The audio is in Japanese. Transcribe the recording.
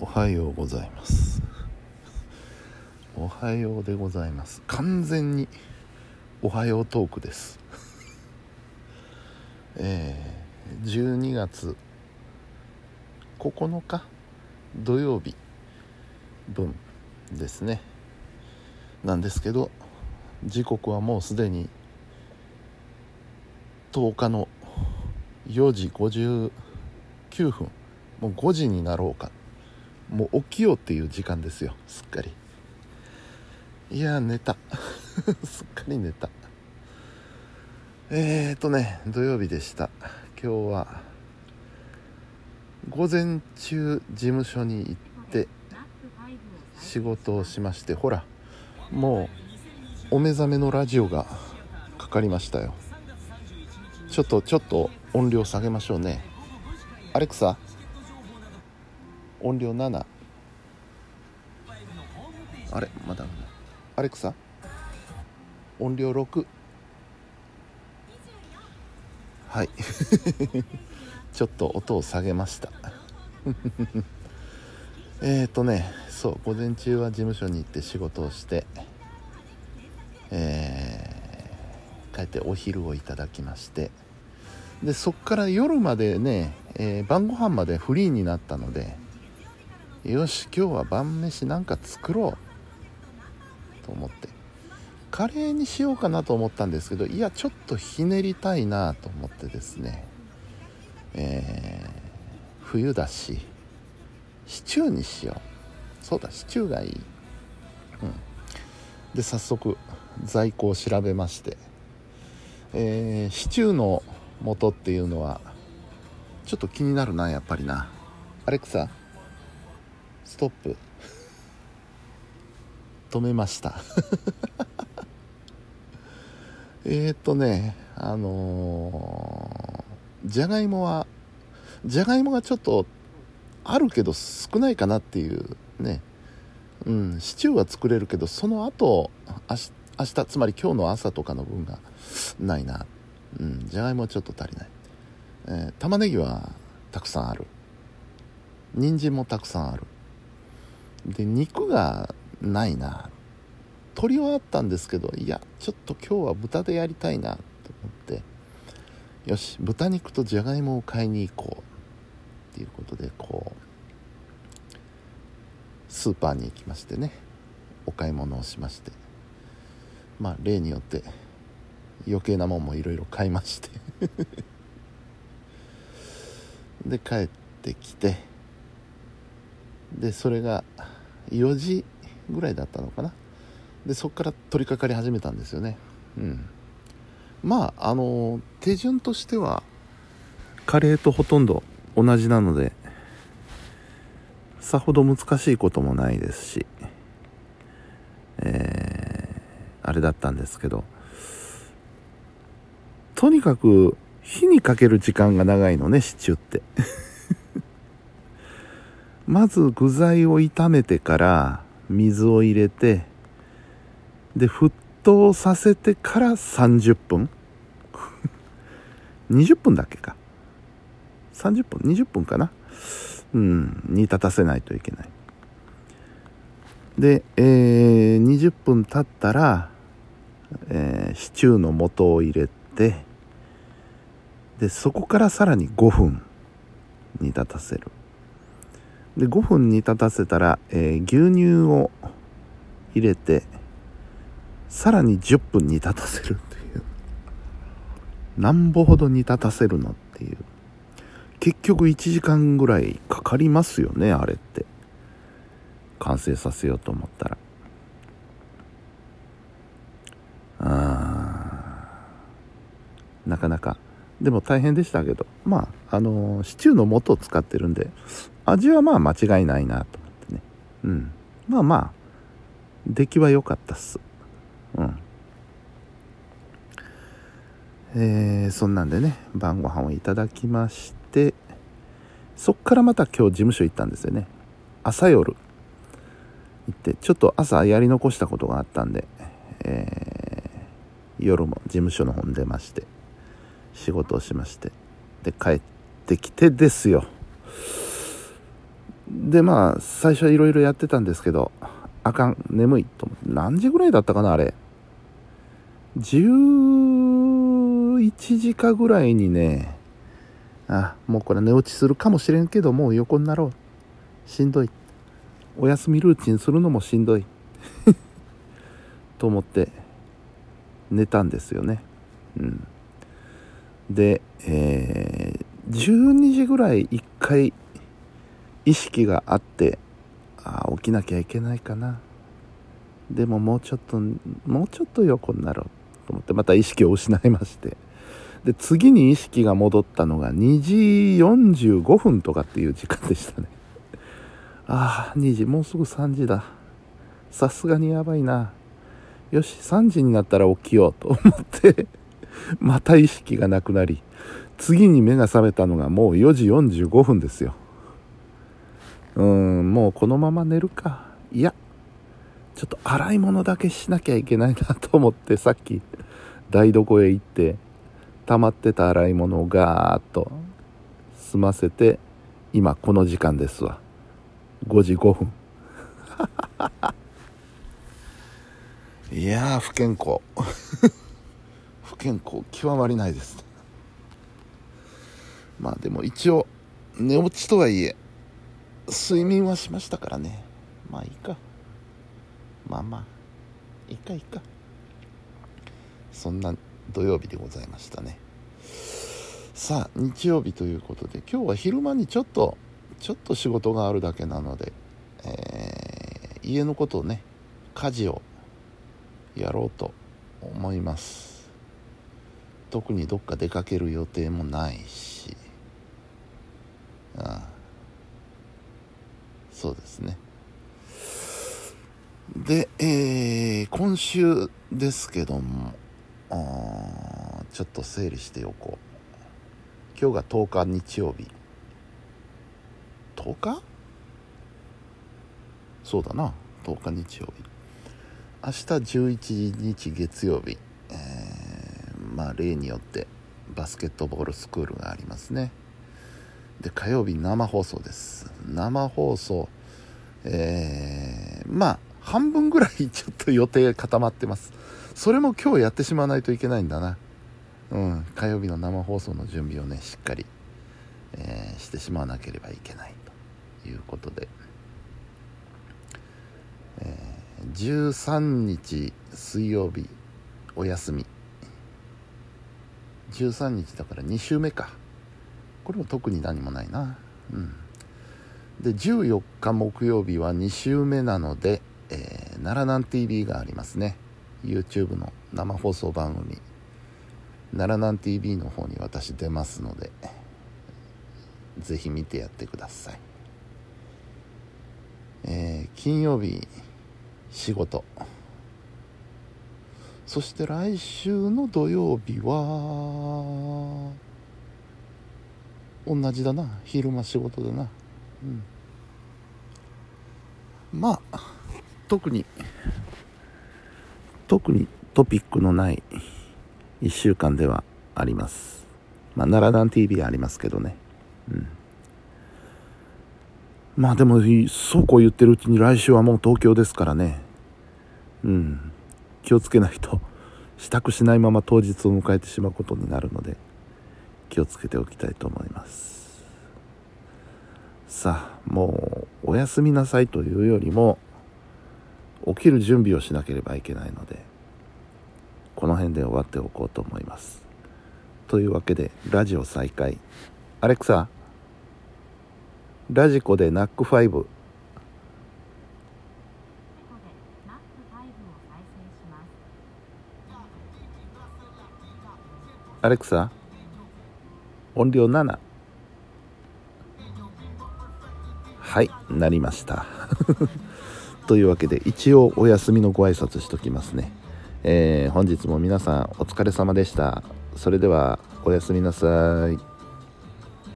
おはようございます。おはようでございます。完全におはようトークです。えー、12月9日土曜日分ですね。なんですけど時刻はもうすでに10日の4時59分。もう5時になろうか。もう起きようっていう時間ですよ。すっかり。いや寝た。すっかり寝た。えーとね土曜日でした。今日は午前中事務所に行って仕事をしましてほらもうお目覚めのラジオがかかりましたよ。ちょっとちょっと音量下げましょうね。アレクサ？音量7あれ？まだアレクサ？音量6はい。ちょっと音を下げました。えっとねそう午前中は事務所に行って仕事をしてえー、帰ってお昼をいただきましてでそっから夜までね、えー、晩ご飯までフリーになったのでよし今日は晩飯なんか作ろう。と思って。カレーにしようかなと思ったんですけどいやちょっとひねりたいなと思ってですね。えー、冬だしシチューにしよう。そうだシチューがいい。うん。で早速在庫を調べまして。えー、シチューの素っていうのはちょっと気になるなやっぱりな。アレクサストップ。止めました。えっとねあのー、じゃがいもはじゃがいもがちょっとあるけど少ないかなっていうね。うんシチューは作れるけどその後明日明日つまり今日の朝とかの分がないな。うんじゃがいもはちょっと足りない、えー、玉ねぎはたくさんある。人参もたくさんある。で肉がないな。鶏はあったんですけどいやちょっと今日は豚でやりたいなと思って。よし豚肉とじゃがいもを買いに行こう。っていうことでこうスーパーに行きましてね。お買い物をしまして。まあ例によって余計なもんもいろいろ買いまして。で帰ってきて。でそれが4時ぐらいだったのかな。でそこから取り掛かり始めたんですよね。うん。まああの手順としてはカレーとほとんど同じなのでさほど難しいこともないですしえー、あれだったんですけどとにかく火にかける時間が長いのねシチューって。まず具材を炒めてから水を入れてで沸騰させてから30分。20分だっけか。30分。20分かな。うん。煮立たせないといけない。で、えー、20分経ったら、えー、シチューの素を入れてでそこからさらに5分煮立たせる。で5分煮立たせたら、えー、牛乳を入れてさらに10分煮立たせるっていう。なんぼほど煮立たせるのっていう。結局1時間ぐらいかかりますよねあれって。完成させようと思ったら。あなかなか。でも大変でしたけど。まああの、シチューの素を使ってるんで味はまあ間違いないなと思ってね。うん。まあまあ出来は良かったっす。うん。えー、そんなんでね晩ご飯をいただきましてそっからまた今日事務所行ったんですよね。朝夜。行ってちょっと朝やり残したことがあったんで、えー、夜も事務所の方に出まして仕事をしましてで帰ってきてですよ。でまあ最初はいろいろやってたんですけどあかん眠いと何時ぐらいだったかなあれ。11時かぐらいにねあもうこれ寝落ちするかもしれんけどもう横になろう。しんどい。お休みルーチンするのもしんどい。と思って寝たんですよね。うん。で、えー、12時ぐらい1回意識があってあ起きなきゃいけないかな。でももうちょっともうちょっと横になろうと思ってまた意識を失いまして。で次に意識が戻ったのが2時45分とかっていう時間でしたね。ああ2時もうすぐ3時だ。さすがにやばいな。よし3時になったら起きようと思って また意識がなくなり次に目が覚めたのがもう4時45分ですよ。うんもうこのまま寝るか。いやちょっと洗い物だけしなきゃいけないなと思って さっき台所へ行って溜まってた洗い物をガーッと済ませて今この時間ですわ。5時5分。いや不健康。不健康極まりないです。まあでも一応寝落ちとはいえ睡眠はしましたからね。まあいいか。まあまあ。いいかいいか。そんな土曜日でございましたね。さあ日曜日ということで今日は昼間にちょっとちょっと仕事があるだけなので、えー、家のことをね家事をやろうと思います。特にどっか出かける予定もないし。ああ。そうですね。で、えー、今週ですけどもちょっと整理しておこう。今日が10日日曜日。10日？そうだな。10日日曜日。明日11日月曜日、えー、まあ例によってバスケットボールスクールがありますね。で火曜日生放送です。生放送えー、まあ半分ぐらいちょっと予定固まってます。それも今日やってしまわないといけないんだな。うん。火曜日の生放送の準備をねしっかり、えー、してしまわなければいけない。ということで、えー、13日水曜日お休み。13日だから2週目か。これも特に何もないな。うん。で14日木曜日は2週目なので、えー、奈良南 TV がありますね。YouTube の生放送番組。奈良南 TV の方に私出ますのでぜひ見てやってください、えー、金曜日仕事。そして来週の土曜日は同じだな。昼間仕事だな。うん。まあ特に特にトピックのない1週間ではあります。まあ奈良団 TV ありますけどね。うん。まあでもそうこう言ってるうちに来週はもう東京ですからね。うん。気をつけないと支度しないまま当日を迎えてしまうことになるので。気をつけておきたいと思います。さあもうお休みなさいというよりも起きる準備をしなければいけないのでこの辺で終わっておこうと思います。というわけでラジオ再開。アレクサラジコでナック5アレクサ音量7はいなりました。というわけで一応お休みのご挨拶しときますね。えー、本日も皆さんお疲れ様でした。それではおやすみなさい。